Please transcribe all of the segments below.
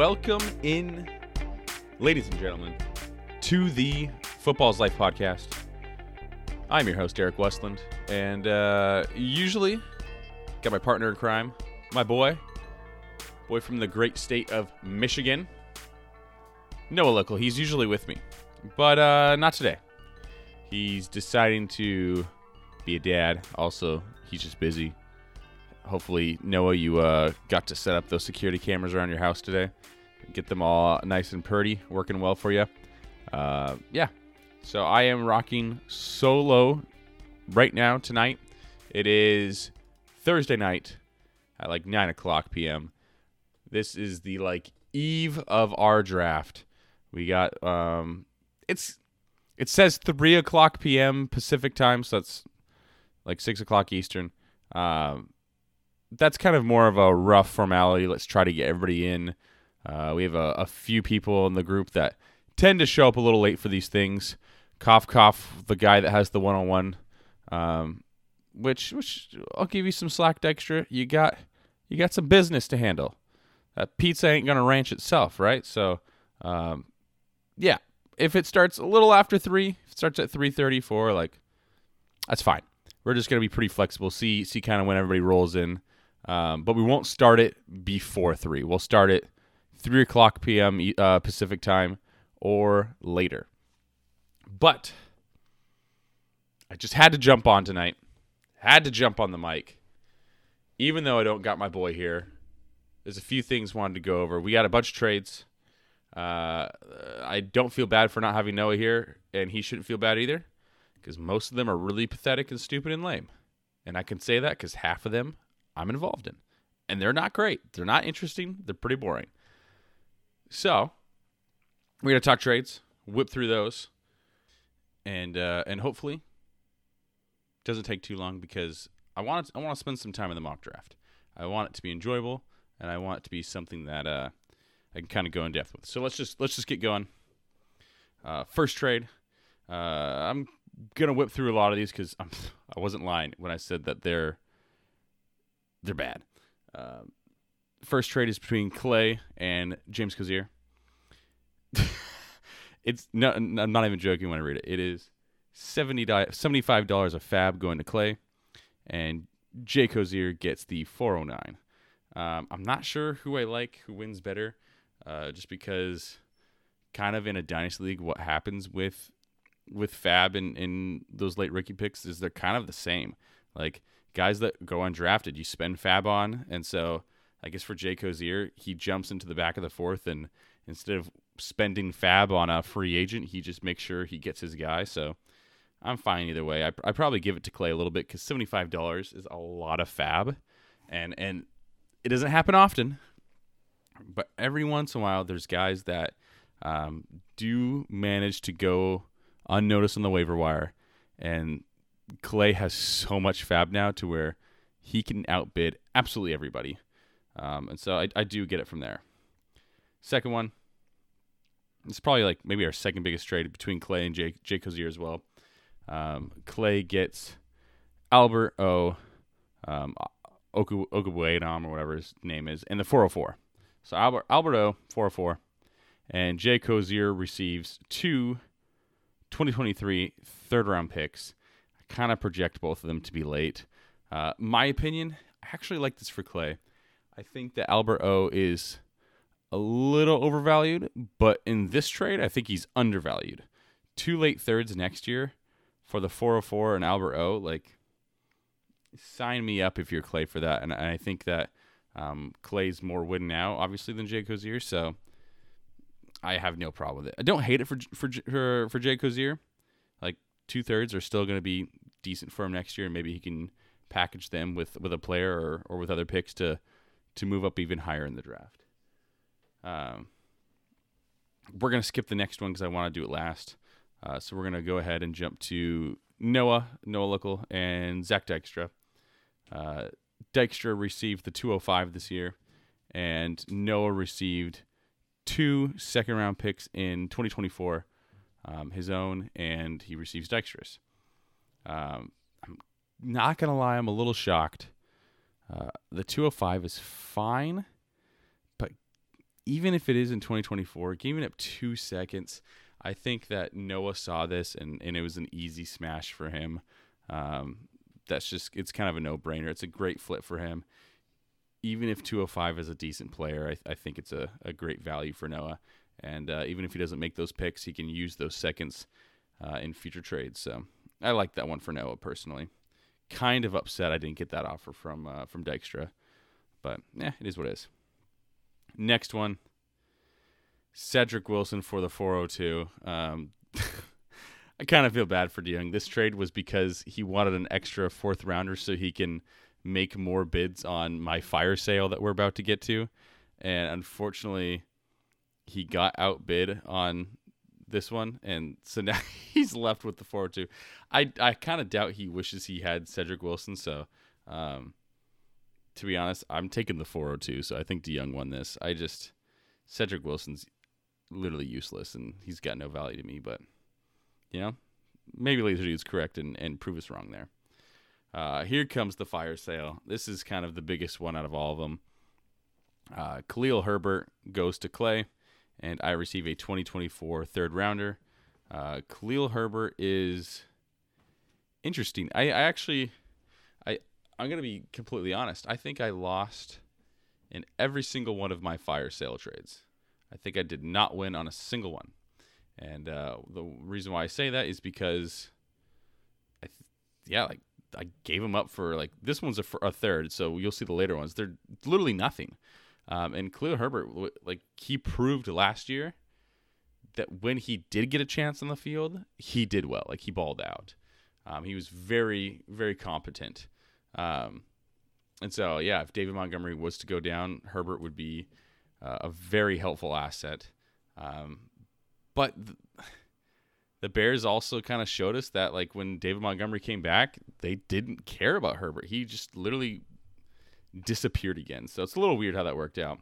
Welcome in, ladies and gentlemen, to the Football's Life podcast. I'm your host, Eric Westland, and uh, usually got my partner in crime, my boy, boy from the great state of Michigan, Noah Local. He's usually with me, but uh, not today. He's deciding to be a dad. Also, he's just busy. Hopefully, Noah, you uh, got to set up those security cameras around your house today. Get them all nice and pretty, working well for you. Uh, yeah. So I am rocking solo right now tonight. It is Thursday night at like 9 o'clock p.m. This is the like eve of our draft. We got um it's it says 3 o'clock p.m. Pacific time, so that's like 6 o'clock Eastern. Um that's kind of more of a rough formality. Let's try to get everybody in. Uh, we have a, a few people in the group that tend to show up a little late for these things. Cough, cough, the guy that has the one on one. Which which I'll give you some slack, Dexter. You got you got some business to handle. That pizza ain't gonna ranch itself, right? So, um, yeah, if it starts a little after three, if it starts at three thirty four, like that's fine. We're just gonna be pretty flexible. See see kind of when everybody rolls in, um, but we won't start it before three. We'll start it three o'clock p.m. Uh, Pacific time or later. But I just had to jump on tonight. Had to jump on the mic. Even though I don't got my boy here, there's a few things wanted to go over. We got a bunch of trades. Uh, I don't feel bad for not having Noah here, and he shouldn't feel bad either, because most of them are really pathetic and stupid and lame. And I can say that because half of them I'm involved in, and they're not great. They're not interesting. They're pretty boring. So we're gonna talk trades, whip through those, and uh, and hopefully doesn't take too long because I want to, I want to spend some time in the mock draft. I want it to be enjoyable, and I want it to be something that uh, I can kind of go in depth with. So let's just let's just get going. Uh, first trade. Uh, I'm gonna whip through a lot of these because I I wasn't lying when I said that they're they're bad. Um, first trade is between Clay and James Cozier. it's no, I'm not even joking when I read it. It is 70 $75 a fab going to Clay, and Jay Cozier gets the 409. Um, I'm not sure who I like, who wins better, uh, just because kind of in a dynasty league, what happens with with Fab and in those late rookie picks is they're kind of the same. Like guys that go undrafted, you spend Fab on, and so I guess for Jay Cozier, he jumps into the back of the fourth, and instead of spending Fab on a free agent, he just makes sure he gets his guy. So I'm fine either way. I I probably give it to Clay a little bit because seventy five dollars is a lot of Fab, and and it doesn't happen often, but every once in a while there's guys that um, do manage to go unnoticed on the waiver wire, and Clay has so much Fab now to where he can outbid absolutely everybody, um, and so I, I do get it from there. Second one, it's probably like maybe our second biggest trade between Clay and Jake, Jay Cozier as well. Um, Clay gets Albert O. Um, Oku, or whatever his name is, and the 404. So Albert Albert O 404, and Jay Cozier receives two 2023 third round picks. I kind of project both of them to be late. Uh, my opinion, I actually like this for Clay. I think that Albert O is a little overvalued, but in this trade, I think he's undervalued. Two late thirds next year for the 404 and Albert O. Like, sign me up if you're Clay for that. And I think that um, Clay's more win now, obviously, than Jay Cozier. So I have no problem with it. I don't hate it for for for, for Jay Cozier. Like two thirds are still going to be decent for him next year, and maybe he can package them with with a player or, or with other picks to to move up even higher in the draft. Um, we're gonna skip the next one because I want to do it last. Uh, so we're gonna go ahead and jump to Noah, Noah Local, and Zach Dykstra. Uh, Dykstra received the 205 this year, and Noah received two second round picks in 2024, um, his own, and he receives Dykstra's. Um, I'm not gonna lie, I'm a little shocked. Uh, the 205 is fine, but even if it is in 2024, giving up two seconds, I think that Noah saw this and, and it was an easy smash for him. Um, that's just, it's kind of a no brainer. It's a great flip for him. Even if 205 is a decent player, I, I think it's a, a great value for Noah. And uh, even if he doesn't make those picks, he can use those seconds uh, in future trades. So I like that one for Noah personally. Kind of upset I didn't get that offer from uh, from Dykstra, but yeah, it is what it is. Next one, Cedric Wilson for the 402. Um, I kind of feel bad for DeYoung. This trade was because he wanted an extra fourth rounder so he can make more bids on my fire sale that we're about to get to. And unfortunately, he got outbid on this one, and so now he's left with the 402. I I kind of doubt he wishes he had Cedric Wilson. So, um, to be honest, I'm taking the 402. So I think DeYoung won this. I just Cedric Wilson's literally useless, and he's got no value to me. But you know, maybe Laser Dude's correct and and prove us wrong there. Uh, here comes the fire sale. This is kind of the biggest one out of all of them. Uh, Khalil Herbert goes to Clay and I receive a 2024 third rounder. Uh, Khalil Herbert is interesting. I, I actually, I I'm gonna be completely honest. I think I lost in every single one of my fire sale trades. I think I did not win on a single one, and uh, the reason why I say that is because, I th- yeah, like I gave them up for like this one's a, a third, so you'll see the later ones. They're literally nothing. Um, and Khalil Herbert, like he proved last year that when he did get a chance on the field, he did well. Like he balled out. Um, he was very, very competent. Um, and so, yeah, if David Montgomery was to go down, Herbert would be uh, a very helpful asset. Um, but th- the Bears also kind of showed us that, like, when David Montgomery came back, they didn't care about Herbert. He just literally disappeared again. So it's a little weird how that worked out.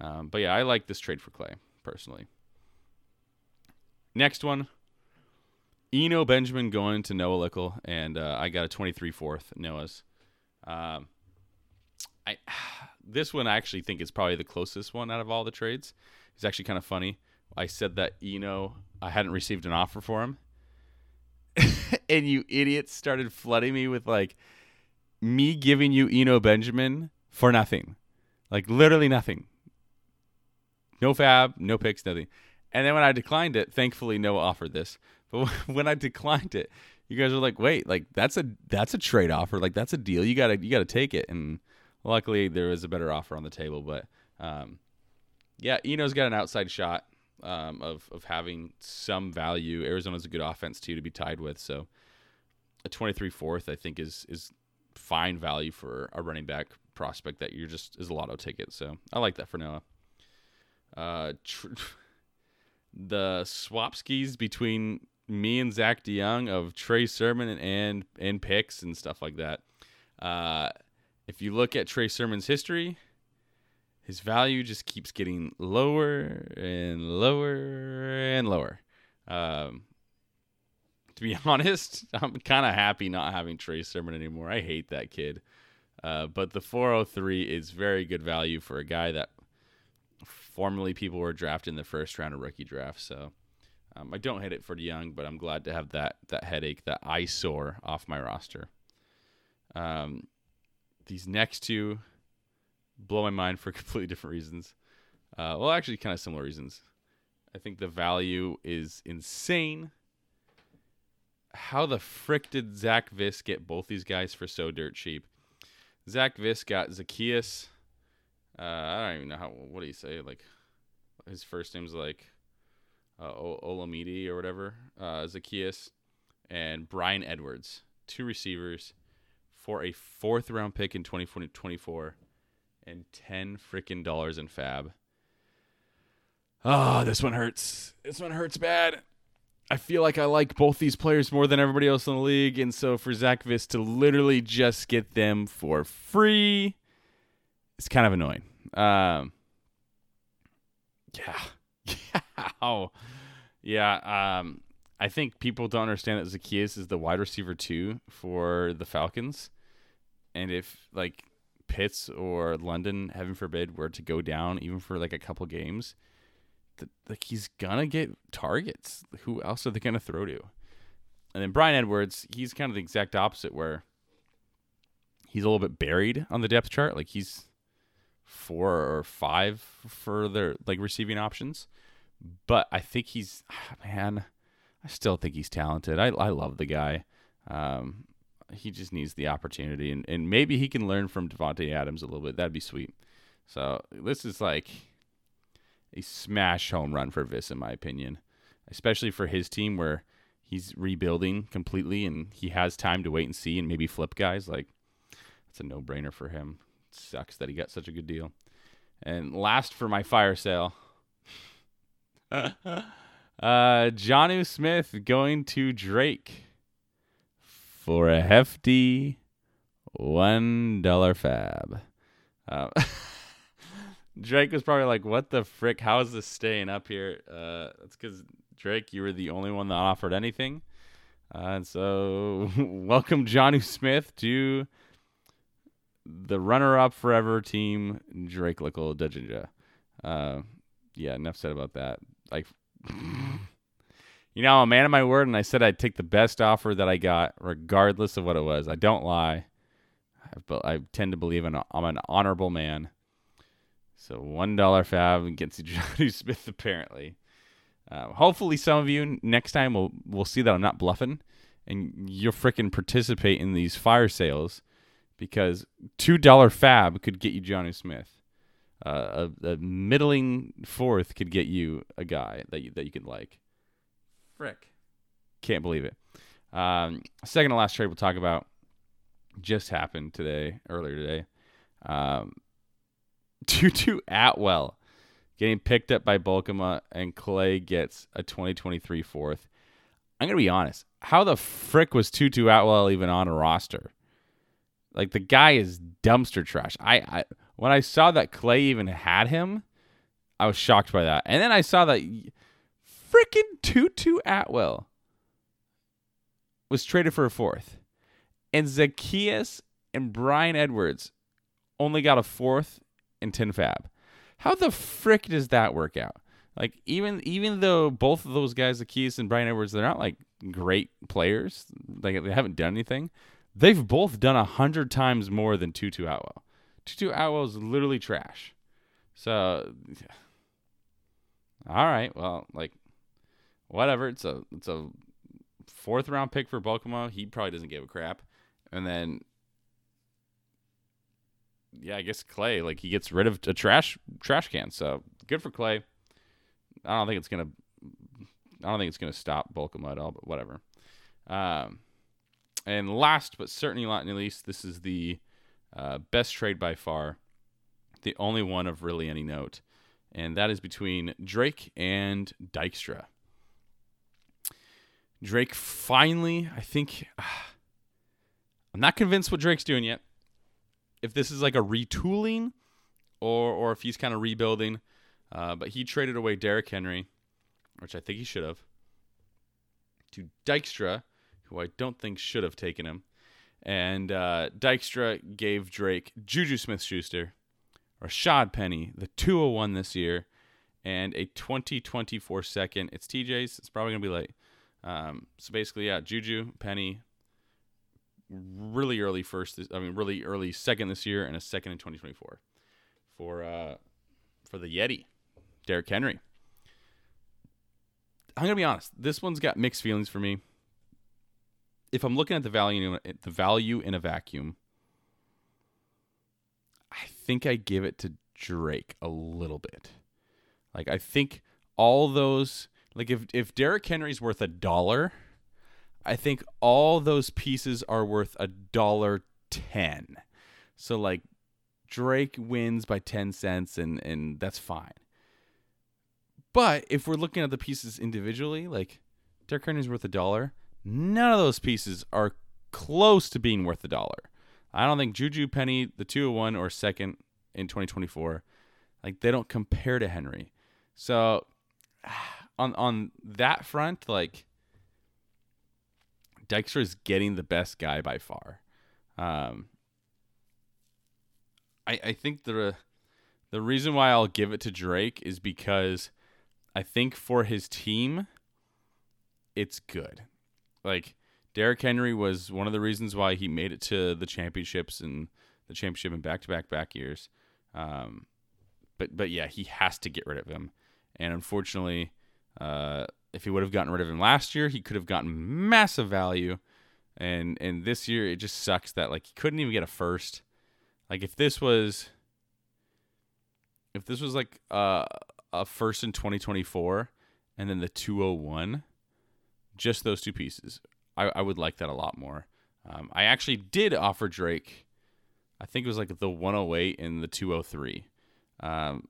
Um, but yeah, I like this trade for Clay personally. Next one, Eno Benjamin going to Noah Lickle, and uh, I got a 23 fourth Noah's. Um, I this one I actually think is probably the closest one out of all the trades. It's actually kind of funny. I said that Eno I hadn't received an offer for him, and you idiots started flooding me with like me giving you Eno Benjamin for nothing. Like literally nothing. No fab, no picks, nothing. And then when I declined it, thankfully Noah offered this. But when I declined it, you guys were like, "Wait, like that's a that's a trade offer. Like that's a deal. You got to you got to take it." And luckily there was a better offer on the table, but um yeah, Eno's got an outside shot um, of of having some value. Arizona's a good offense too to be tied with, so a 23 fourth I think is is fine value for a running back prospect that you're just is a lotto ticket. So I like that for Noah. Uh, tr- the swap skis between me and Zach DeYoung of Trey Sermon and and, and picks and stuff like that. Uh, if you look at Trey Sermon's history, his value just keeps getting lower and lower and lower. Um, to be honest, I'm kind of happy not having Trey Sermon anymore. I hate that kid. Uh, but the 403 is very good value for a guy that formerly people were drafted in the first round of rookie draft. So um, I don't hate it for DeYoung, but I'm glad to have that that headache, that eyesore off my roster. Um, these next two blow my mind for completely different reasons. Uh, well, actually, kind of similar reasons. I think the value is insane how the frick did Zach Viss get both these guys for so dirt cheap? Zach Viss got Zaccheaus. Uh, I don't even know how. What do you say? Like his first name's like uh, Olamide or whatever. Uh, Zaccheaus and Bryan Edwards, two receivers for a fourth round pick in 2024 and 10 freaking dollars in fab. Oh, this one hurts. This one hurts bad. I feel like I like both these players more than everybody else in the league, and so for Zach Viss to literally just get them for free, it's kind of annoying. Um, yeah, yeah, oh, yeah. Um, I think people don't understand that Zaccheaus is the wide receiver two for the Falcons, and if like Pitts or London, heaven forbid, were to go down even for like a couple games, like he's gonna get targets. Who else are they gonna throw to? And then Bryan Edwards, he's kind of the exact opposite, where he's a little bit buried on the depth chart. Like he's four or five for their like receiving options, but I think he's man. I still think he's talented. I I love the guy. Um, he just needs the opportunity, and, and maybe he can learn from Davante Adams a little bit. That'd be sweet. So this is like a smash home run for Viss, in my opinion, especially for his team where he's rebuilding completely and he has time to wait and see and maybe flip guys. Like it's a no brainer for him. It sucks that he got such a good deal. And last for my fire sale. uh Jonnu Smith going to Drake for a hefty one dollar fab. Uh, Drake was probably like, "What the frick? How is this staying up here?" Uh, that's because Drake, you were the only one that offered anything, uh, and so welcome Jonnu Smith to the runner-up forever team, Drake Lickle Dejinja. Uh, yeah, enough said about that. Like. You know, I'm a man of my word, and I said I'd take the best offer that I got, regardless of what it was. I don't lie. I, I tend to believe in a, I'm an honorable man. So one dollar fab gets you Jonnu Smith apparently. Uh, hopefully, some of you next time will will see that I'm not bluffing, and you'll freaking participate in these fire sales, because two dollar fab could get you Jonnu Smith. Uh, a, a middling fourth could get you a guy that you, that you could like. Frick. Can't believe it. Um, second to last trade we'll talk about just happened today, earlier today. Um, Tutu Atwell getting picked up by Bulkema, uh, and Clay gets a 2023 fourth. I'm gonna be honest. How the frick was Tutu Atwell even on a roster? Like the guy is dumpster trash. I, I when I saw that Clay even had him, I was shocked by that. And then I saw that freaking Tutu Atwell was traded for a fourth. And Zaccheaus and Bryan Edwards only got a fourth and 10 fab. How the frick does that work out? Like even even though both of those guys, Zaccheaus and Bryan Edwards, they're not like great players, like they haven't done anything. They've both done a hundred times more than Tutu Atwell. Tutu Atwell is literally trash. So, all right, well, like whatever. It's a it's a fourth round pick for Bulkema. He probably doesn't give a crap. And then yeah, I guess Clay like he gets rid of a trash trash can. So good for Clay. I don't think it's gonna I don't think it's gonna stop Bulkema at all, but whatever. Um, and last but certainly not least, this is the uh, best trade by far, the only one of really any note, and that is between Drake and Dykstra. Drake finally, I think, uh, I'm not convinced what Drake's doing yet. If this is like a retooling or or if he's kind of rebuilding, uh, but he traded away Derrick Henry, which I think he should have, to Dykstra, who I don't think should have taken him. And uh, Dykstra gave Drake Juju Smith Schuster, Rashaad Penny, the 201 this year, and a 2024 second. It's TJ's. It's probably going to be late. Um, so basically, yeah, Juju, Penny, really early first. I mean, really early second this year, and a second in 2024 for uh, for the Yeti, Derrick Henry. I'm gonna be honest. This one's got mixed feelings for me. If I'm looking at the value, the value in a vacuum, I think I give it to Drake a little bit. Like I think all those like if if Derrick Henry's worth a dollar, I think all those pieces are worth a dollar ten. So like Drake wins by 10 cents and and that's fine. But if we're looking at the pieces individually, like Derrick Henry's worth a dollar, none of those pieces are close to being worth a dollar. I don't think Juju Penny, the 201 or second in 2024, like they don't compare to Henry. So on on that front, like Dykstra is getting the best guy by far. Um, I, I think the the reason why I'll give it to Drake is because I think for his team, it's good. Like Derrick Henry was one of the reasons why he made it to the championships and the championship in back to back back years. Um, but but yeah, he has to get rid of him. And unfortunately, uh, if he would have gotten rid of him last year, he could have gotten massive value. And and this year, it just sucks that like he couldn't even get a first. Like if this was, if this was like uh, a first in 2024, and then the 201, just those two pieces, I, I would like that a lot more. Um, I actually did offer Drake, I think it was like the 108 and the 203. Um,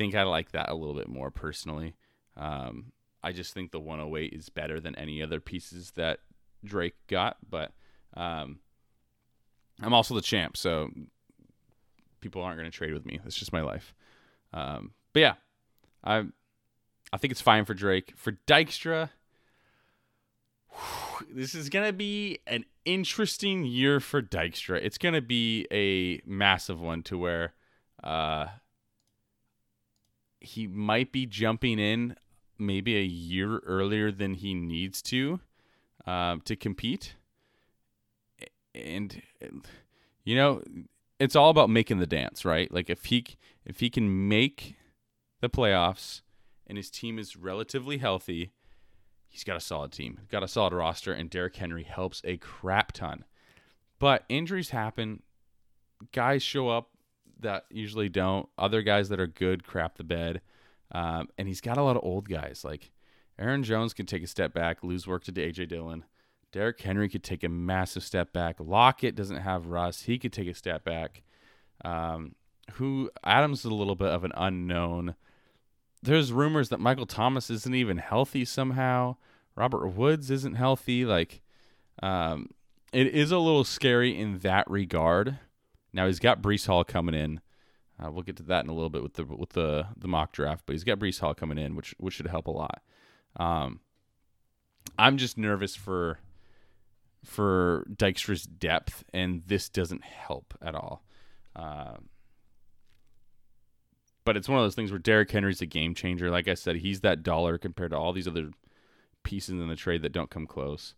think I like that a little bit more personally. Um, I just think the 108 is better than any other pieces that Drake got, but um, I'm also the champ, so people aren't going to trade with me. That's just my life. Um, but yeah, I I think it's fine for Drake. For Dykstra, this is going to be an interesting year for Dykstra. It's going to be a massive one to where uh, he might be jumping in maybe a year earlier than he needs to um, to compete. And you know, it's all about making the dance, right? Like if he if he can make the playoffs and his team is relatively healthy, he's got a solid team, got a solid roster, and Derrick Henry helps a crap ton. But injuries happen. Guys show up that usually don't. Other guys that are good crap the bed. Um, and he's got a lot of old guys. Like Aaron Jones can take a step back, lose work to AJ Dillon. Derrick Henry could take a massive step back. Lockett doesn't have Russ. He could take a step back. Um, who Adams is a little bit of an unknown. There's rumors that Michael Thomas isn't even healthy somehow. Robert Woods isn't healthy. Like, um, it is a little scary in that regard. Now he's got Breece Hall coming in. Uh, we'll get to that in a little bit with the with the the mock draft, but he's got Breece Hall coming in, which which should help a lot. Um, I'm just nervous for for Dykstra's depth, and this doesn't help at all. Uh, but it's one of those things where Derrick Henry's a game changer. Like I said, he's that dollar compared to all these other pieces in the trade that don't come close.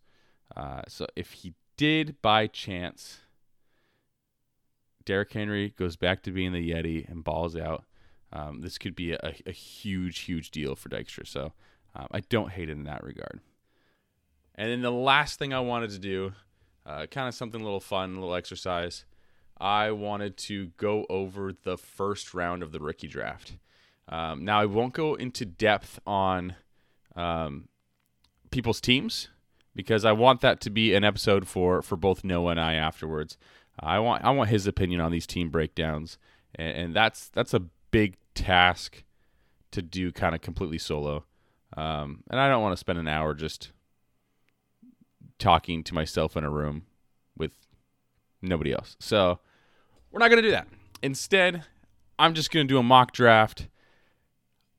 Uh, so if he did by chance Derrick Henry goes back to being the Yeti and balls out, um, this could be a, a, huge, huge deal for Dykstra. So um, I don't hate it in that regard. And then the last thing I wanted to do, uh, kind of something a little fun, a little exercise. I wanted to go over the first round of the rookie draft. Um, now I won't go into depth on um, people's teams because I want that to be an episode for for both Noah and I afterwards. I want I want his opinion on these team breakdowns, and, and that's that's a big task to do, kind of completely solo. Um, and I don't want to spend an hour just talking to myself in a room with nobody else. So we're not gonna do that. Instead, I'm just gonna do a mock draft.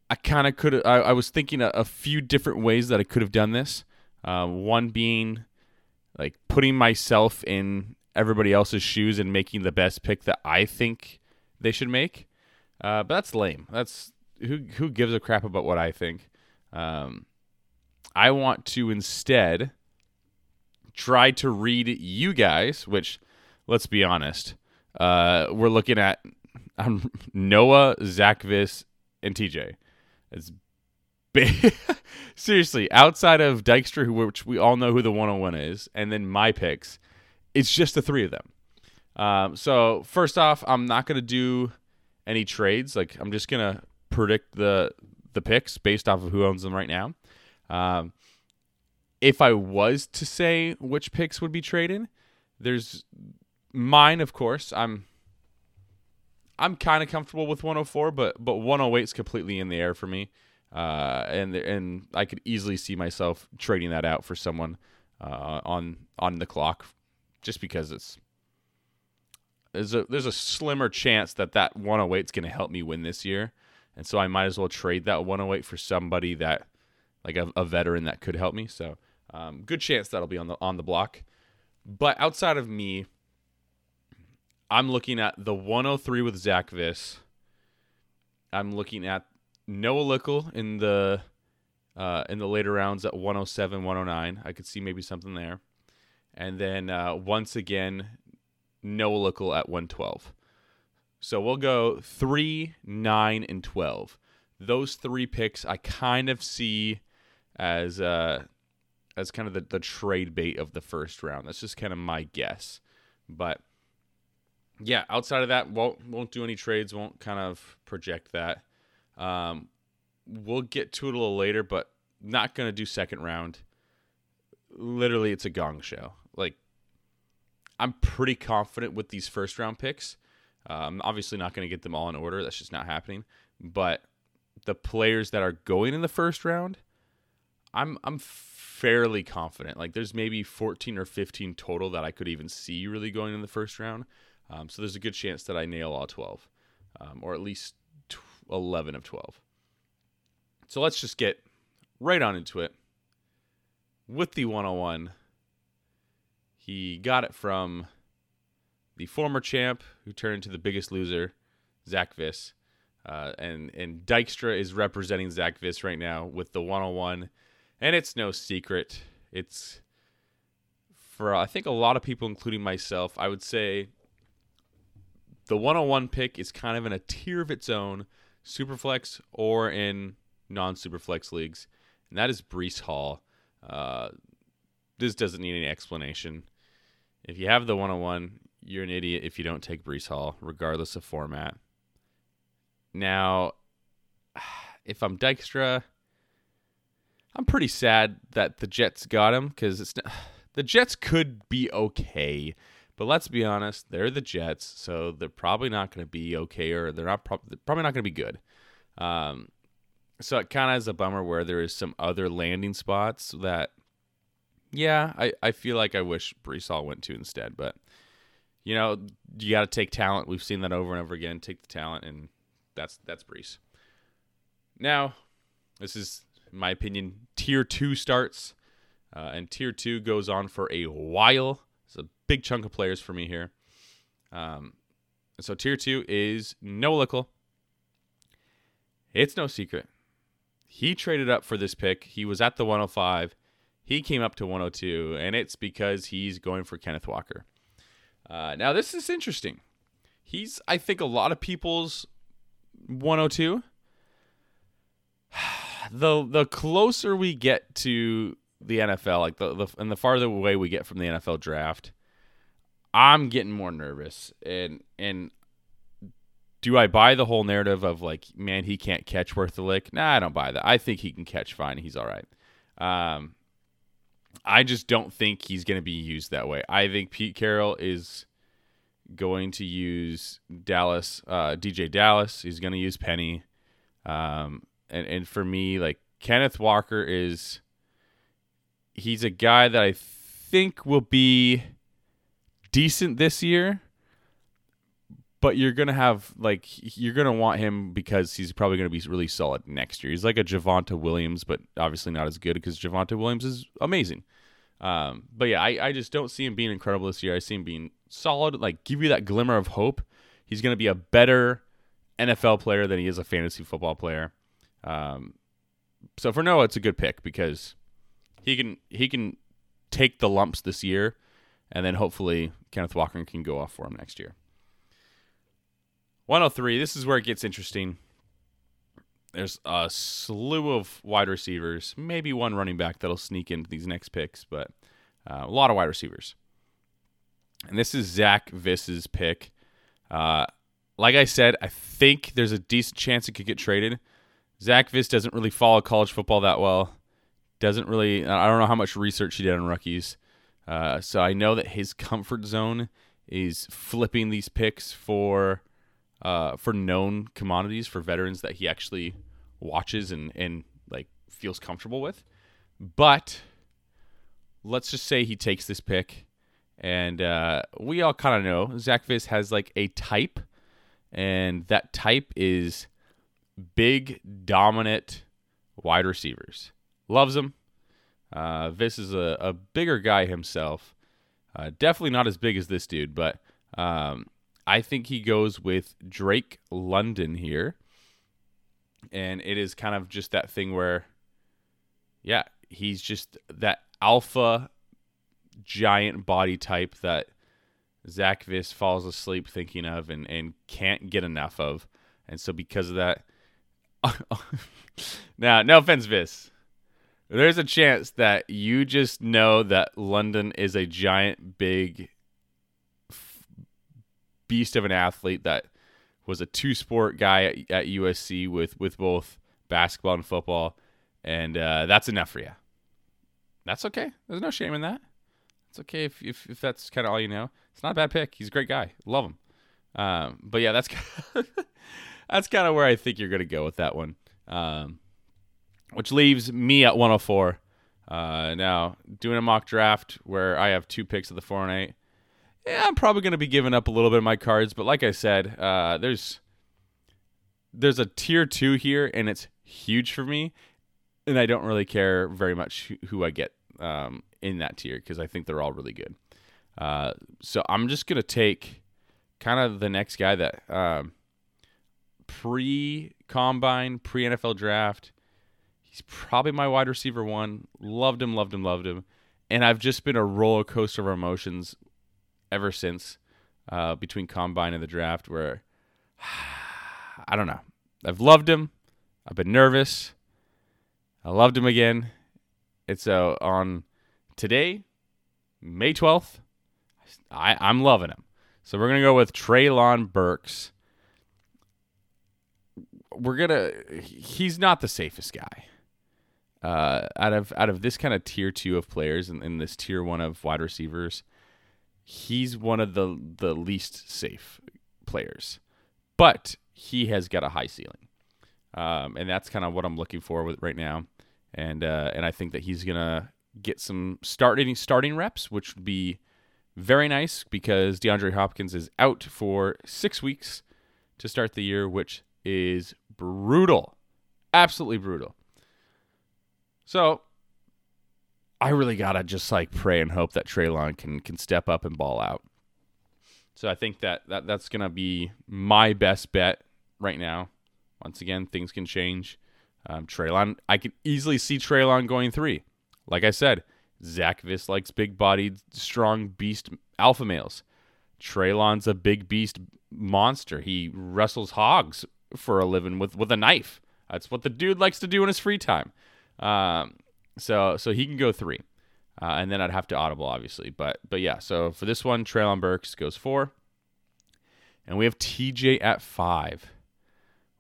I kind of could. I, I was thinking a, a, few different ways that I could have done this. Uh, one being like putting myself in everybody else's shoes and making the best pick that I think they should make. Uh, but that's lame. That's who who gives a crap about what I think. Um, I want to instead try to read you guys, which let's be honest, uh, we're looking at um, Noah, Zach Viss, and TJ. It's. Seriously, outside of Dykstra, which we all know who the 101 is, and then my picks, it's just the three of them. Um, so first off, I'm not gonna do any trades. Like I'm just gonna predict the the picks based off of who owns them right now. Um, if I was to say which picks would be traded, there's mine, of course. I'm I'm kind of comfortable with 104, but but 108 is completely in the air for me, uh, and and I could easily see myself trading that out for someone uh, on on the clock just because it's there's a there's a slimmer chance that that 108 is going to help me win this year, and so I might as well trade that 108 for somebody that like a, a veteran that could help me. So um, good chance that'll be on the on the block. But outside of me, I'm looking at the 103 with Zach Viss. I'm looking at Noah Lickle in the uh, in the later rounds at 107, 109. I could see maybe something there. And then uh, once again, Noah Lickle at 112. So we'll go 3, 9, and 12. Those three picks I kind of see as uh, as kind of the, the trade bait of the first round. That's just kind of my guess. But yeah, outside of that, won't won't do any trades. Won't kind of project that. Um, we'll get to it a little later, but not gonna do second round. Literally, it's a gong show. Like, I'm pretty confident with these first round picks. Uh, I'm obviously not gonna get them all in order. That's just not happening. But the players that are going in the first round, I'm I'm fairly confident. Like, there's maybe 14 or 15 total that I could even see really going in the first round. Um, so there's a good chance that I nail all 12, um, or at least 11 of 12. So let's just get right on into it. With the 101, he got it from the former champ who turned into the biggest loser, Zach Viss. Uh, and and Dykstra is representing Zach Viss right now with the 101, and it's no secret. It's for I think a lot of people, including myself, I would say the 101 pick is kind of in a tier of its own, superflex or in non-superflex leagues, and that is Breece Hall. Uh, this doesn't need any explanation. If you have the 101, you're an idiot if you don't take Breece Hall, regardless of format. Now, if I'm Dykstra, I'm pretty sad that the Jets got him because it's the Jets could be okay, but let's be honest, they're the Jets, so they're probably not going to be okay, or they're not pro- they're probably not going to be good. Um, so it kind of is a bummer where there is some other landing spots that, yeah, I, I feel like I wish Breece Hall went to instead, but you know, you got to take talent. We've seen that over and over again. Take the talent, and that's that's Breece. Now, this is, in my opinion, tier two starts, uh, and tier two goes on for a while. It's a big chunk of players for me here. Um, so tier two is Noah Lickle. It's no secret. He traded up for this pick. He was at the 105. He came up to 102, and it's because he's going for Kenneth Walker. Uh, now, this is interesting. He's, I think, a lot of people's 102. The the closer we get to the NFL, like the, the and the farther away we get from the NFL draft, I'm getting more nervous. And and do I buy the whole narrative of like, man, he can't catch worth the lick? Nah, I don't buy that. I think he can catch fine. He's all right. Um, I just don't think he's going to be used that way. I think Pete Carroll is going to use Dallas, uh, DeeJay Dallas. He's going to use Penny. Um, and, and for me, like Kenneth Walker is, he's a guy that I think will be decent this year but you're gonna have like you're gonna want him because he's probably gonna be really solid next year. He's like a Javonte Williams, but obviously not as good because Javonte Williams is amazing. Um, but yeah, I, I just don't see him being incredible this year. I see him being solid, like give you that glimmer of hope. He's gonna be a better NFL player than he is a fantasy football player. Um, so for Noah, it's a good pick because he can he can take the lumps this year, and then hopefully Kenneth Walker can go off for him next year. 103. This is where it gets interesting. There's a slew of wide receivers, maybe one running back that'll sneak into these next picks, but uh, a lot of wide receivers. And this is Zach Viss's pick. Uh, like I said, I think there's a decent chance it could get traded. Zach Viss doesn't really follow college football that well. Doesn't really. I don't know how much research he did on rookies. Uh, so I know that his comfort zone is flipping these picks for uh, for known commodities for veterans that he actually watches and and like feels comfortable with. But let's just say he takes this pick, and uh, we all kind of know Zach Viss has like a type, and that type is big, dominant wide receivers. Loves them. Uh, is a, a bigger guy himself. Uh, definitely not as big as this dude, but um, I think he goes with Drake London here. And it is kind of just that thing where, yeah, he's just that alpha giant body type that Zach Viss falls asleep thinking of and, and can't get enough of. And so because of that, now, no offense, Viss. There's a chance that you just know that London is a giant, big beast of an athlete that was a two sport guy at, at, USC with, with both basketball and football. And uh, that's enough for you. That's okay. There's no shame in that. It's okay if, if, if that's kind of all you know. It's not a bad pick. He's a great guy. Love him. Um, but yeah, that's that's kind of where I think you're to go with that one. Um, which leaves me at 104. Uh, now, doing a mock draft where I have two picks of the 4 and 8. Yeah, I'm probably going to be giving up a little bit of my cards, but like I said, uh, there's there's a tier 2 here and it's huge for me, and I don't really care very much who I get um, in that tier because I think they're all really good. Uh, so I'm just going to take kind of the next guy that um, pre combine, pre NFL draft. He's probably my wide receiver one. Loved him, loved him, loved him. And I've just been a roller coaster of emotions ever since uh, between combine and the draft where I don't know. I've loved him. I've been nervous. I loved him again. It's uh, on today, May 12th. I, I'm loving him. So we're going to go with Treylon Burks we're gonna. He's not the safest guy. Uh, out of out of this kind of tier two of players and in, this tier one of wide receivers, he's one of the the least safe players, but he has got a high ceiling, um, and that's kind of what I'm looking for with right now, and uh, and I think that he's gonna get some starting starting reps, which would be very nice because DeAndre Hopkins is out for six weeks to start the year, which is brutal. Absolutely brutal. So I really gotta just like pray and hope that Treylon can can step up and ball out. So I think that, that that's gonna be my best bet right now. Once again, things can change. Um, Treylon, I could easily see Treylon going three. Like I said, Zach Viss likes big-bodied, strong beast alpha males. Treylon's a big beast monster. He wrestles hogs for a living with with a knife. That's what the dude likes to do in his free time. Um, so so he can go three, uh, and then I'd have to audible obviously. But but yeah. So for this one, Treylon Burks goes four, and we have TJ at five,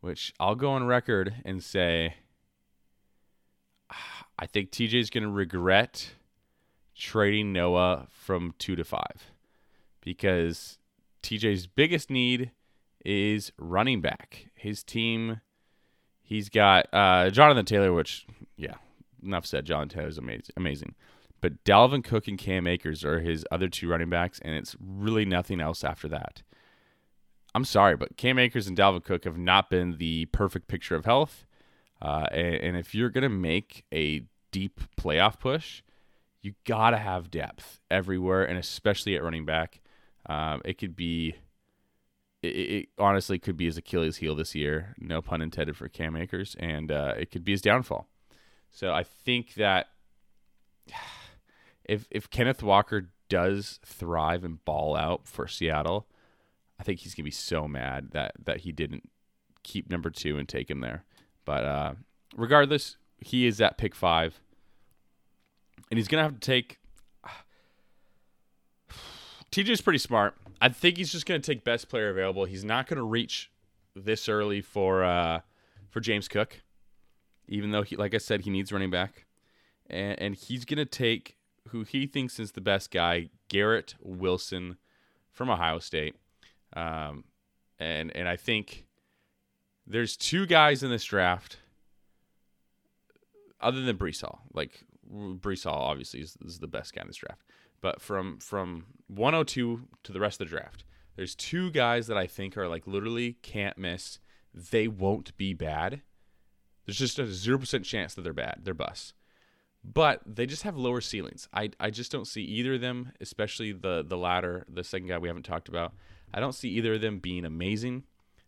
which I'll go on record and say I think TJ is going to regret trading Noah from two to five because TJ's biggest need is running back. His team, he's got uh, Jonathan Taylor, which, yeah, enough said. John Taylor is amazing. amazing. But Dalvin Cook and Cam Akers are his other two running backs, and it's really nothing else after that. I'm sorry, but Cam Akers and Dalvin Cook have not been the perfect picture of health. Uh, and, and if you're going to make a deep playoff push, you got to have depth everywhere, and especially at running back. Um, it could be it, it, honestly could be his Achilles heel this year. No pun intended for Cam Akers, and uh, it could be his downfall. So I think that if if Kenneth Walker does thrive and ball out for Seattle, I think he's gonna be so mad that that he didn't keep number two and take him there. But uh, regardless, he is at pick five, and he's gonna have to take. TJ's pretty smart. I think he's just going to take best player available. He's not going to reach this early for uh, for James Cook, even though he, like I said, he needs running back, and, and he's to take who he thinks is the best guy, Garrett Wilson from Ohio State, um, and and I think there's two guys in this draft other than Breece Hall. Like Breece Hall, obviously, is, is the best guy in this draft. But from from 102 to the rest of the draft, there's two guys that I think are like literally can't miss. They won't be bad. There's just a zero percent chance that they're bad. They're bust. But they just have lower ceilings. I, I just don't see either of them, especially the the latter, the second guy we haven't talked about. I don't see either of them being amazing,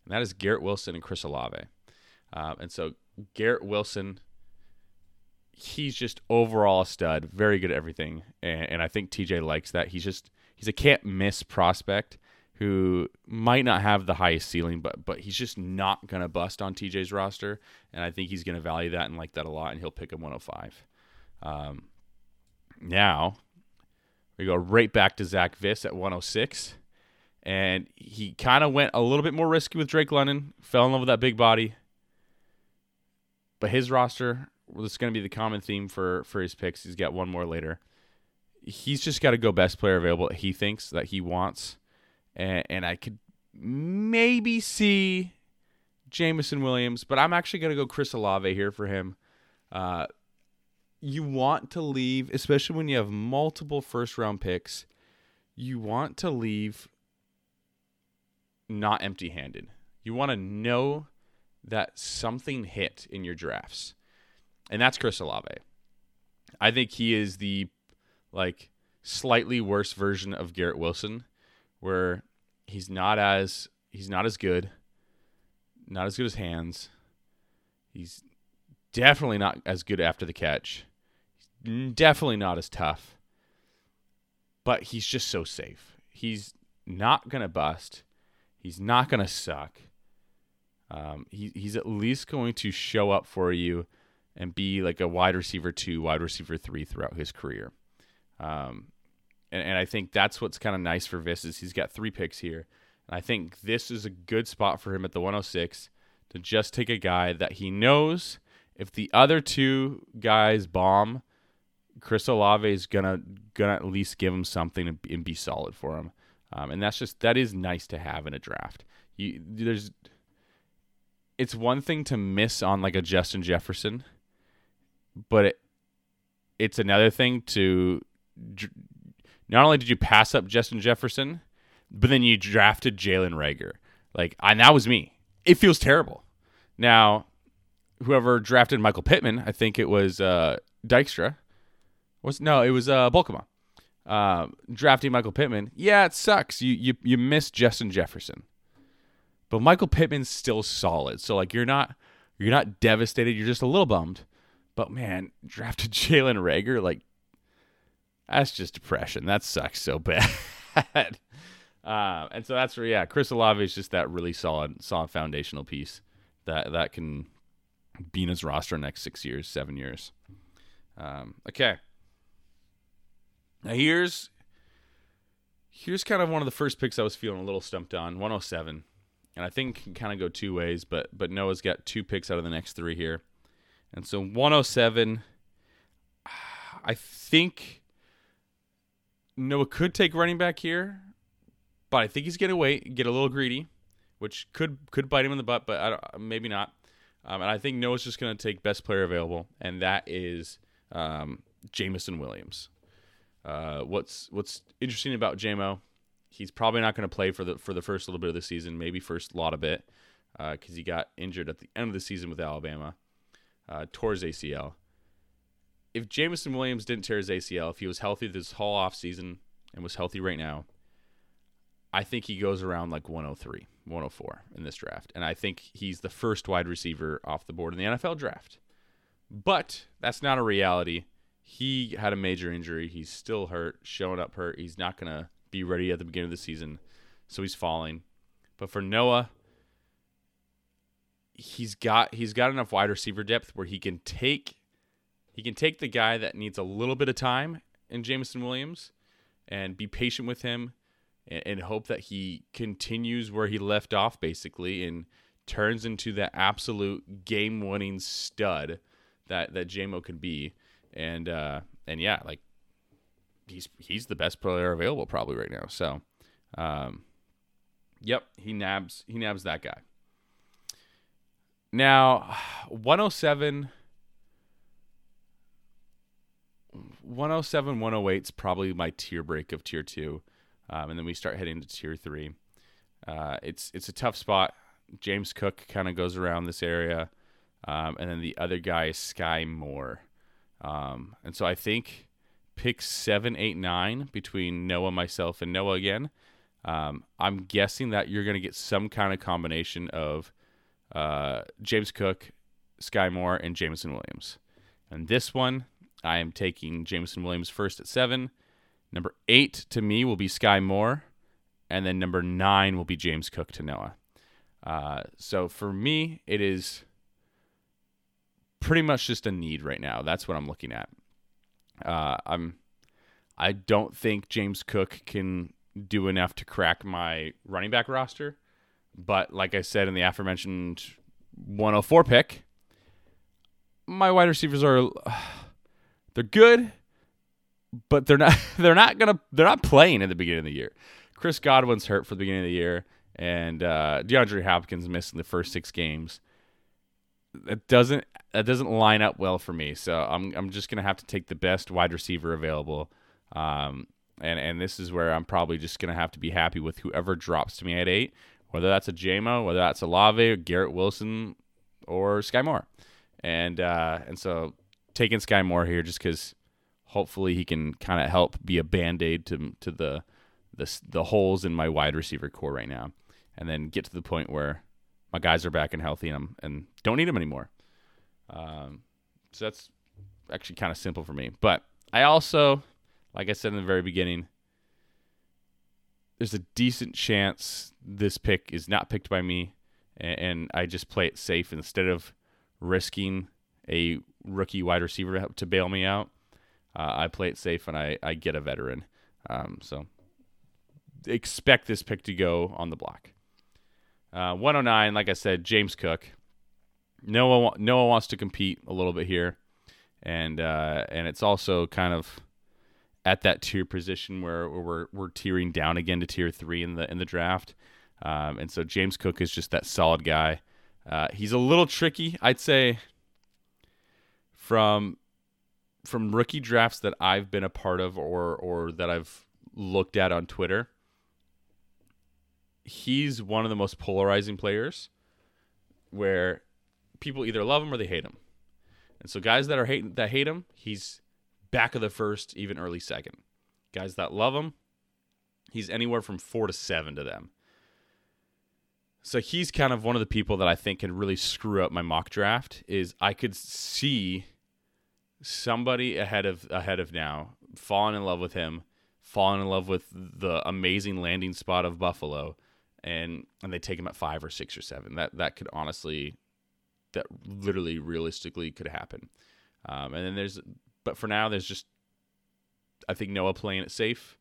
and that is Garrett Wilson and Chris Olave. Um, and so Garrett Wilson, he's just overall a stud, very good at everything, and, and I think TJ likes that. He's just he's a can't miss prospect who might not have the highest ceiling, but but he's just not gonna bust on TJ's roster, and I think he's gonna value that and like that a lot, and he'll pick him 105. Um, now we go right back to Zach Viss at 106, and he kind of went a little bit more risky with Drake London, fell in love with that big body, but his roster This is to be the common theme for for his picks. He's got one more later. He's just got to go best player available. He thinks that he wants and, and I could maybe see Jameson Williams, but I'm actually going to go Chris Olave here for him. Uh, you want to leave, especially when you have multiple first round picks, you want to leave not empty handed. You want to know that something hit in your drafts. And that's Chris Olave. I think he is the like slightly worse version of Garrett Wilson where he's not as he's not as good, not as good as hands. He's definitely not as good after the catch. He's definitely not as tough. But he's just so safe. He's not gonna bust. He's not gonna suck. Um, he, he's at least going to show up for you and be like a wide receiver two, wide receiver three throughout his career. Um, and, and I think that's what's kind of nice for Viss is he's got three picks here. And I think this is a good spot for him at the 106 to just take a guy that he knows if the other two guys bomb, Chris Olave is gonna gonna at least give him something and, be solid for him. Um, and that's just that is nice to have in a draft. You there's it's one thing to miss on like a Justin Jefferson, but it, it's another thing to not only did you pass up Justin Jefferson, but then you drafted Jalen Reagor. Like, and that was me. It feels terrible. Now, whoever drafted Michael Pittman, I think it was uh, Dykstra. Was no, it was uh, Bulkema. Uh, drafting Michael Pittman. Yeah, it sucks. You you you missed Justin Jefferson, but Michael Pittman's still solid. So like you're not you're not devastated. You're just a little bummed. But man, drafted Jalen Reagor, Like that's just depression. That sucks so bad. uh, and so that's where, yeah, Chris Olave is just that really solid, solid foundational piece that that can be in his roster next six years, seven years. Um, okay. Now here's here's kind of one of the first picks I was feeling a little stumped on, 107, and I think can kind of go two ways, but but Noah's got two picks out of the next three here, and so 107. I think Noah could take running back here, but I think he's going to wait, get a little greedy, which could could bite him in the butt, but maybe not. Um, and I think Noah's just going to take best player available, and that is um, Jameson Williams. Uh, what's what's interesting about JMO? He's probably not going to play for the for the first little bit of the season, maybe first lot of it, because uh, he got injured at the end of the season with Alabama, uh, his ACL if Jameson Williams didn't tear his ACL, if he was healthy this whole offseason and was healthy right now, I think he goes around like 103, 104 in this draft. And I think he's the first wide receiver off the board in the NFL draft. But that's not a reality. He had a major injury. He's still hurt, showing up hurt. He's not going to be ready at the beginning of the season. So he's falling. But for Noah, he's got he's got enough wide receiver depth where he can take he can take the guy that needs a little bit of time in Jameson Williams and be patient with him and, and hope that he continues where he left off, basically, and turns into that absolute game winning stud that, that JMO could be. And uh, and yeah, like he's he's the best player available probably right now. So um, yep, he nabs he nabs that guy. Now, 107 107, 108 is probably my tier break of tier two, um, and then we start heading to tier three. Uh, it's it's a tough spot. James Cook kind of goes around this area, um, and then the other guy is Sky Moore, um, and so I think pick seven, eight, nine between Noah, myself, and Noah again. Um, I'm guessing that you're going to get some kind of combination of uh, James Cook, Sky Moore, and Jameson Williams. And this one, I am taking Jameson Williams first at seven. Number eight to me will be Sky Moore. And then number nine will be James Cook to Noah. Uh, so for me, it is pretty much just a need right now. That's what I'm looking at. Uh, I'm. I don't think James Cook can do enough to crack my running back roster, but like I said in the aforementioned 104 pick, my wide receivers are they're good, but they're not they're not gonna they're not playing at the beginning of the year. Chris Godwin's hurt for the beginning of the year, and uh, DeAndre Hopkins missing the first six games. That doesn't that doesn't line up well for me. So I'm I'm just gonna have to take the best wide receiver available. Um, and and this is where I'm probably just gonna have to be happy with whoever drops to me at eight, whether that's a JMO, whether that's a Lave, Garrett Wilson, or Sky Moore, and uh, and so taking Sky Moore here just because hopefully he can kind of help be a band aid to to the the the holes in my wide receiver corps right now, and then get to the point where my guys are back and healthy and I'm, and don't need them anymore. Um, so that's actually kind of simple for me. But I also, like I said in the very beginning, there's a decent chance this pick is not picked by me, and, and I just play it safe instead of risking a rookie wide receiver to bail me out. Uh, I play it safe and I, I get a veteran. Um, so expect this pick to go on the block. Uh, 109, like I said, James Cook. Noah Noah wants to compete a little bit here, and uh, and it's also kind of at that tier position where, we're we're tiering down again to tier three in the in the draft, um, and so James Cook is just that solid guy. Uh, he's a little tricky, I'd say. From from rookie drafts that I've been a part of or or that I've looked at on Twitter, he's one of the most polarizing players where people either love him or they hate him. And so guys that are hate that hate him, he's back of the first, even early second. Guys that love him, he's anywhere from 4 to 7 to them. So he's kind of one of the people that I think can really screw up my mock draft is I could see somebody ahead of ahead of now falling in love with him, falling in love with the amazing landing spot of Buffalo and and they take him at five or six or seven. That that could honestly, that literally realistically could happen. Um, and then there's, but for now there's just, I think Noah playing it safe,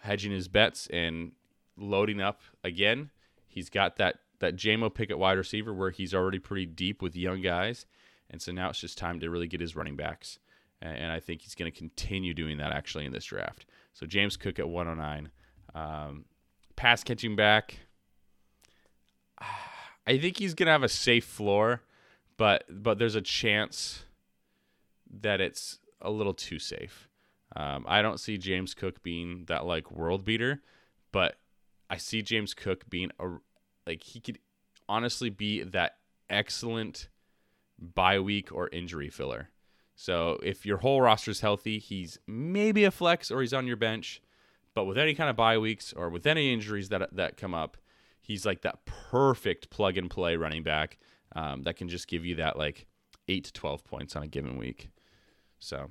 hedging his bets and loading up again. He's got that that JMO pick at wide receiver where he's already pretty deep with young guys, and so now it's just time to really get his running backs. And I think he's going to continue doing that actually in this draft. So James Cook at 109. Um, pass catching back. I think he's gonna have a safe floor, but but there's a chance that it's a little too safe. Um, I don't see James Cook being that like world beater, but I see James Cook being a like he could honestly be that excellent bye week or injury filler. So if your whole roster is healthy, he's maybe a flex or he's on your bench. But with any kind of bye weeks or with any injuries that that come up, he's like that perfect plug and play running back um, that can just give you that like eight to twelve points on a given week. So,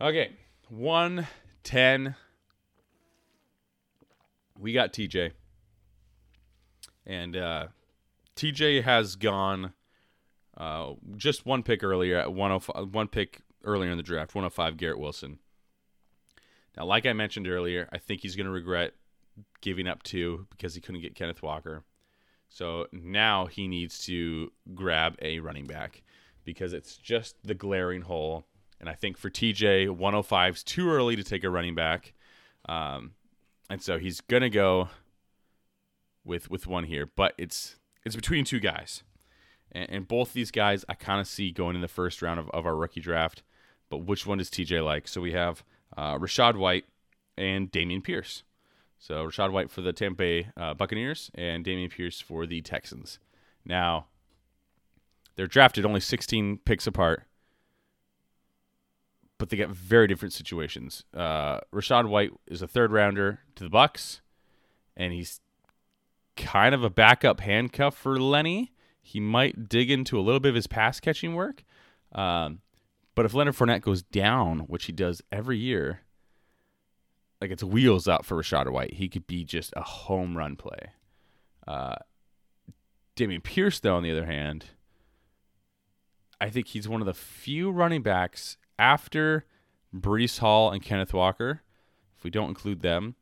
okay, one ten. We got TJ, and uh, TJ has gone uh, just one pick earlier at 105, one pick earlier in the draft, 105 Garrett Wilson. Now, like I mentioned earlier, I think he's going to regret giving up two because he couldn't get Kenneth Walker. So now he needs to grab a running back because it's just the glaring hole. And I think for TJ, 105 is too early to take a running back. Um, and so he's gonna go with with one here, but it's it's between two guys, and, and both these guys I kind of see going in the first round of, of our rookie draft. But which one does TJ like? So we have uh, Rachaad White and Dameon Pierce. So Rachaad White for the Tampa Bay uh, Buccaneers and Dameon Pierce for the Texans. Now, they're drafted only 16 picks apart, but they got very different situations. Uh, Rachaad White is a third rounder to the Bucks, and he's kind of a backup handcuff for Lenny. He might dig into a little bit of his pass catching work. Um, but if Leonard Fournette goes down, which he does every year, like it's wheels out for Rachaad White. He could be just a home run play. Uh, Dameon Pierce, though, on the other hand, I think he's one of the few running backs after Breece Hall and Kenneth Walker. If we don't include them,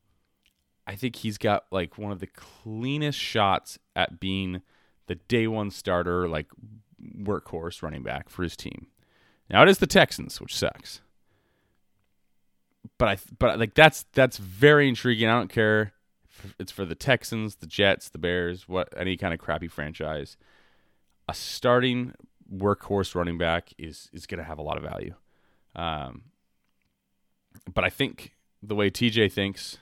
I think he's got like one of the cleanest shots at being the day one starter, like workhorse running back for his team. Now it is the Texans, which sucks. But I but like that's that's very intriguing. I don't care if it's for the Texans, the Jets, the Bears, what any kind of crappy franchise. A starting workhorse running back is is going to have a lot of value. Um, but I think the way TJ thinks,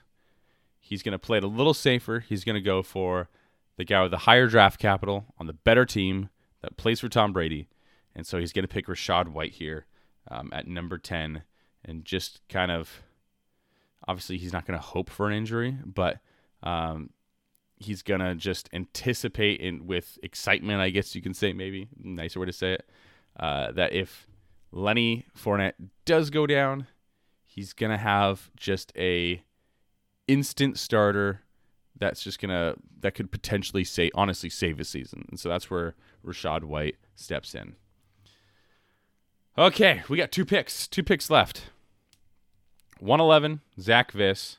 he's going to play it a little safer. He's going to go for the guy with the higher draft capital on the better team that plays for Tom Brady. And so he's going to pick Rachaad White here um, at number 10 and just kind of obviously he's not going to hope for an injury, but um, he's going to just anticipate in with excitement, I guess you can say maybe nicer way to say it, uh, that if Lenny Fournette does go down, he's going to have just a instant starter that's just gonna that could potentially say honestly save a season. And so that's where Rachaad White steps in. Okay, we got two picks, two picks left. 111, Zach Viss.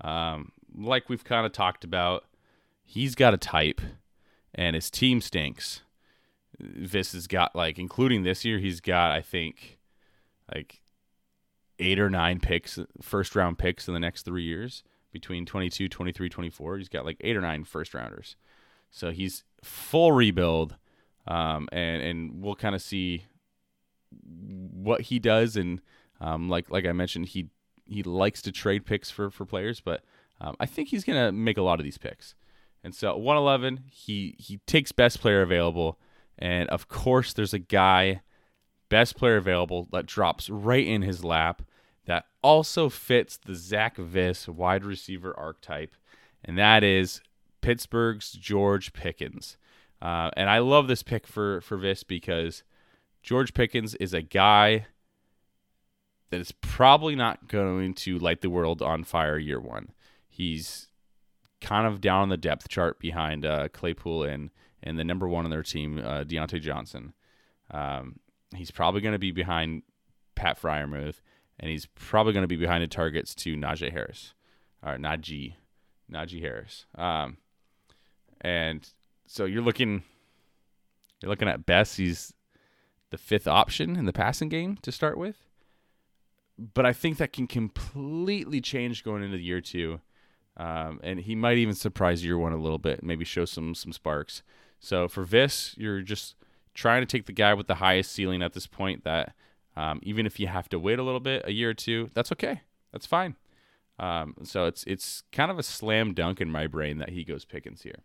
Um, like we've kind of talked about, he's got a type, and his team stinks. Viss has got like, including this year, he's got I think like eight or nine picks, first round picks in the next three years between 22, 23, 24. He's got like eight or nine first rounders. So he's full rebuild. Um, and, and we'll kind of see what he does. And um, like like I mentioned, he he likes to trade picks for, for players, but um, I think he's going to make a lot of these picks. And so 111, he, he takes best player available. And of course, there's a guy, best player available, that drops right in his lap that also fits the Zach Viss wide receiver archetype, and that is Pittsburgh's George Pickens. Uh, and I love this pick for for Viss because George Pickens is a guy that is probably not going to light the world on fire year one. He's kind of down on the depth chart behind uh, Claypool and and the number one on their team, uh, Diontae Johnson. Um, he's probably going to be behind Pat Freiermuth and he's probably going to be behind the targets to Najee Harris, or Najee, Najee Harris. Um, and so you're looking, you're looking at best. He's the fifth option in the passing game to start with, but I think that can completely change going into year two. Um, and he might even surprise year one a little bit, maybe show some some sparks. So for Viss, you're just trying to take the guy with the highest ceiling at this point that um, even if you have to wait a little bit, a year or two, that's okay. That's fine. Um, so it's it's kind of a slam dunk in my brain that he goes Pickens here.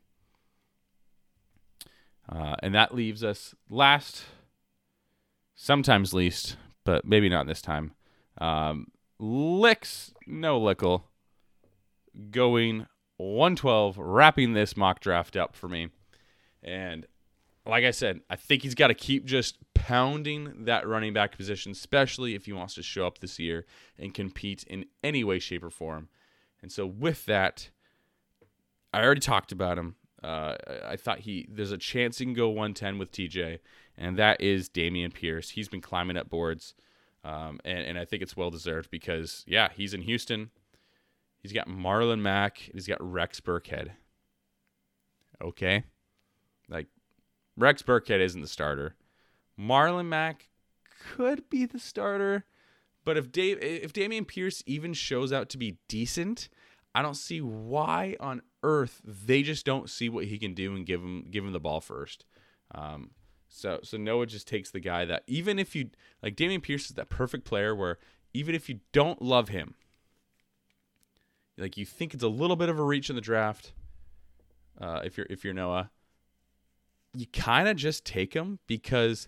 Uh, and that leaves us last, sometimes least, but maybe not this time. Um, Licks, no Lickle, going 112, wrapping this mock draft up for me. And like I said, I think he's got to keep just pounding that running back position, especially if he wants to show up this year and compete in any way, shape, or form. And so, with that, I already talked about him. Uh, I thought he there's a chance he can go 110 with TJ, and that is Dameon Pierce. He's been climbing up boards, um, and, and I think it's well deserved because yeah, he's in Houston. He's got Marlon Mack. He's got Rex Burkhead. Okay, like Rex Burkhead isn't the starter. Marlon Mack could be the starter, but if Dave if Dameon Pierce even shows out to be decent, I don't see why on earth they just don't see what he can do and give him give him the ball first. Um, so so Noah just takes the guy that even if you like Dameon Pierce is that perfect player where even if you don't love him, like you think it's a little bit of a reach in the draft, uh, if you're if you're Noah, you kind of just take him because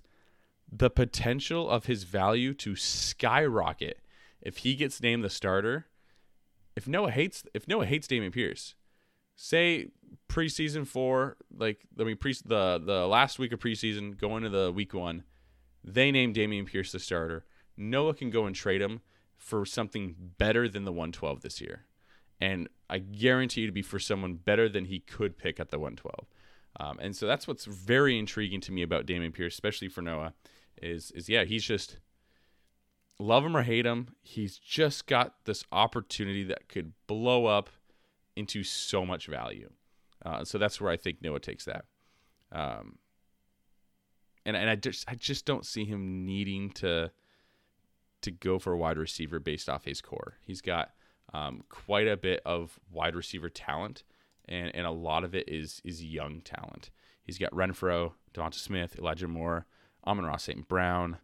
the potential of his value to skyrocket if he gets named the starter. If Noah hates if Noah hates Dameon Pierce, say preseason four, like I mean pre the the last week of preseason, going to the week one, they name Dameon Pierce the starter. Noah can go and trade him for something better than the 112 this year. And I guarantee you to be for someone better than he could pick at the 112. Um, and so that's what's very intriguing to me about Dameon Pierce, especially for Noah, is is yeah, he's just love him or hate him, he's just got this opportunity that could blow up into so much value. Uh, so that's where I think Noah takes that. Um, and and I just I just don't see him needing to to go for a wide receiver based off his core. He's got um, quite a bit of wide receiver talent, and, and a lot of it is is young talent. He's got Renfrow, Devonta Smith, Elijah Moore, Amon-Ra St. Brown,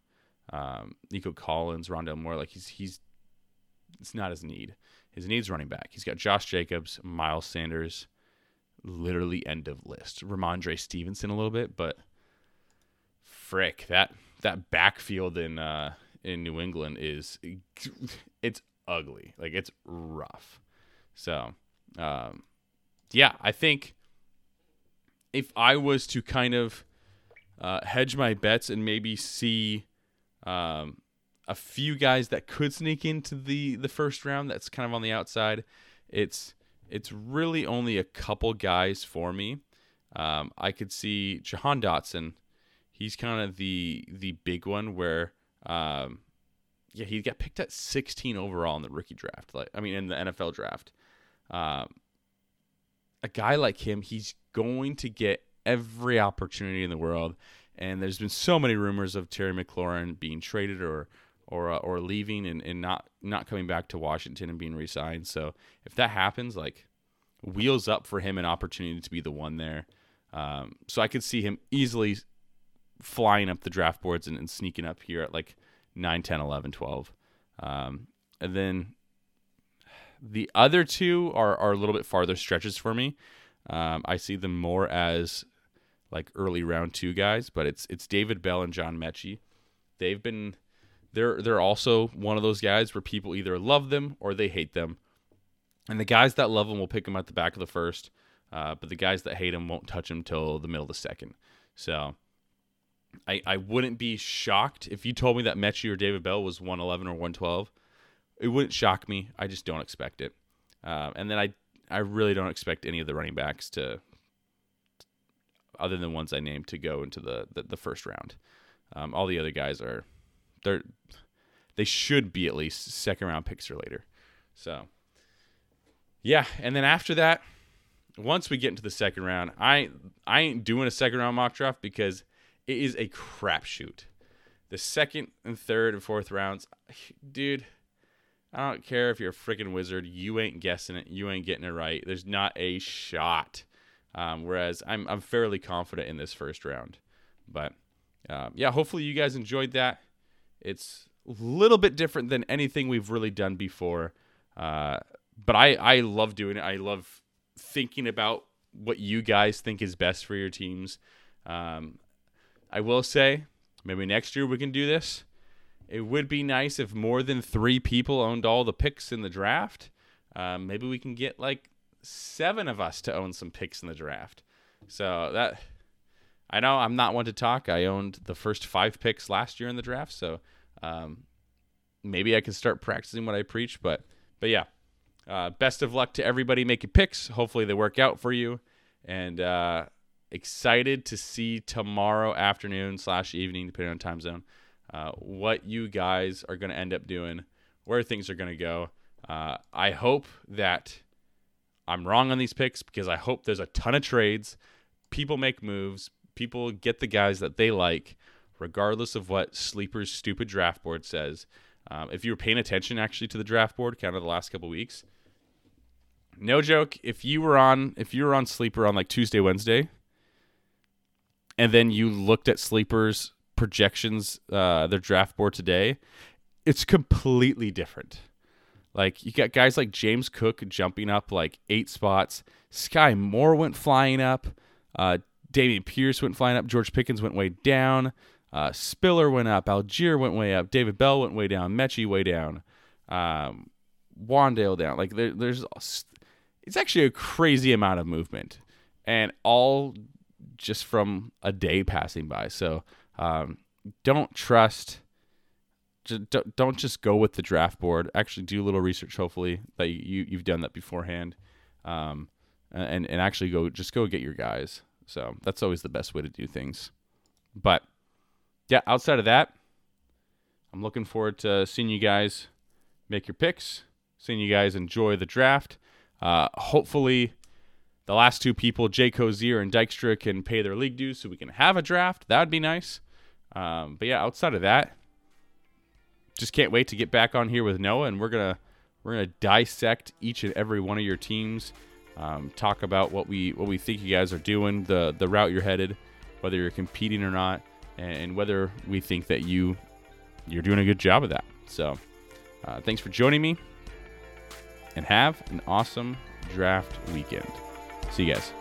um, Nico Collins, Rondale Moore. Like he's he's it's not his need. His needs running back. He's got Josh Jacobs, Miles Sanders, literally end of list. Rhamondre Stevenson a little bit, but frick that that backfield in uh, in New England is it's ugly. Like it's rough. So, um, yeah, I think if I was to kind of uh, hedge my bets and maybe see um, a few guys that could sneak into the the first round, that's kind of on the outside. It's it's really only a couple guys for me. Um, I could see Jahan Dotson. He's kind of the the big one where um, yeah, he got picked at 16 overall in the rookie draft. Like I mean, in the NFL draft. Um, a guy like him, he's going to get every opportunity in the world. And there's been so many rumors of Terry McLaurin being traded or or uh, or leaving and, and not not coming back to Washington and being re-signed. So if that happens, like wheels up for him an opportunity to be the one there. Um, so I could see him easily flying up the draft boards and, and sneaking up here at like 9, 10, 11, 12. Um, and then the other two are, are a little bit farther stretches for me. Um, I see them more as like early round two guys, but it's it's David Bell and John Metchie. They've been they're they're also one of those guys where people either love them or they hate them. And the guys that love them will pick them at the back of the first, uh, but the guys that hate them won't touch them till the middle of the second. So I, I wouldn't be shocked if you told me that Metchie or David Bell was 111 or 112. It wouldn't shock me. I just don't expect it. Uh, and then I I really don't expect any of the running backs to, other than ones I named, to go into the the, the first round. Um, all the other guys are, they're, they should be at least second round picks or later. So, yeah. And then after that, once we get into the second round, I I ain't doing a second round mock draft because it is a crapshoot. The second and third and fourth rounds, dude. I don't care if you're a freaking wizard. You ain't guessing it. You ain't getting it right. There's not a shot. Um, whereas I'm I'm fairly confident in this first round. But um, yeah, hopefully you guys enjoyed that. It's a little bit different than anything we've really done before. Uh, but I I love doing it. I love thinking about what you guys think is best for your teams. Um, I will say, maybe next year we can do this. It would be nice if more than three people owned all the picks in the draft. Um, maybe we can get like seven of us to own some picks in the draft. So that I know I'm not one to talk. I owned the first five picks last year in the draft, so um, maybe I can start practicing what I preach. But but yeah, uh, best of luck to everybody making picks. Hopefully they work out for you, and uh, excited to see tomorrow afternoon slash evening, depending on time zone, uh, what you guys are going to end up doing, where things are going to go. Uh, I hope that I'm wrong on these picks because I hope there's a ton of trades. People make moves. People get the guys that they like, regardless of what Sleeper's stupid draft board says. Um, if you were paying attention actually to the draft board, kind of the last couple weeks, no joke. If you were on, if you were on Sleeper on like Tuesday, Wednesday, and then you looked at sleepers projections, uh, their draft board today, it's completely different. Like you got guys like James Cook jumping up like eight spots. Sky Moore went flying up. Uh, Dameon Pierce went flying up. George Pickens went way down. Uh, Spiller went up. Allgeier went way up. David Bell went way down. Metchie way down. Um, Wan'Dale down. Like there, there's, it's actually a crazy amount of movement, and all just from a day passing by. So um, don't trust. Don't, just go with the draft board. Actually, do a little research. Hopefully, that you you've done that beforehand, um, and and actually go just go get your guys. So that's always the best way to do things. But yeah, outside of that, I'm looking forward to seeing you guys make your picks, seeing you guys enjoy the draft. Uh, hopefully, the last two people, Jay Cozier and Dykstra, can pay their league dues so we can have a draft. That'd be nice. Um, but yeah, outside of that, just can't wait to get back on here with Noah, and we're gonna we're gonna dissect each and every one of your teams, um, talk about what we what we think you guys are doing, the the route you're headed, whether you're competing or not, and whether we think that you you're doing a good job of that. So, uh, thanks for joining me, and have an awesome draft weekend. See you guys.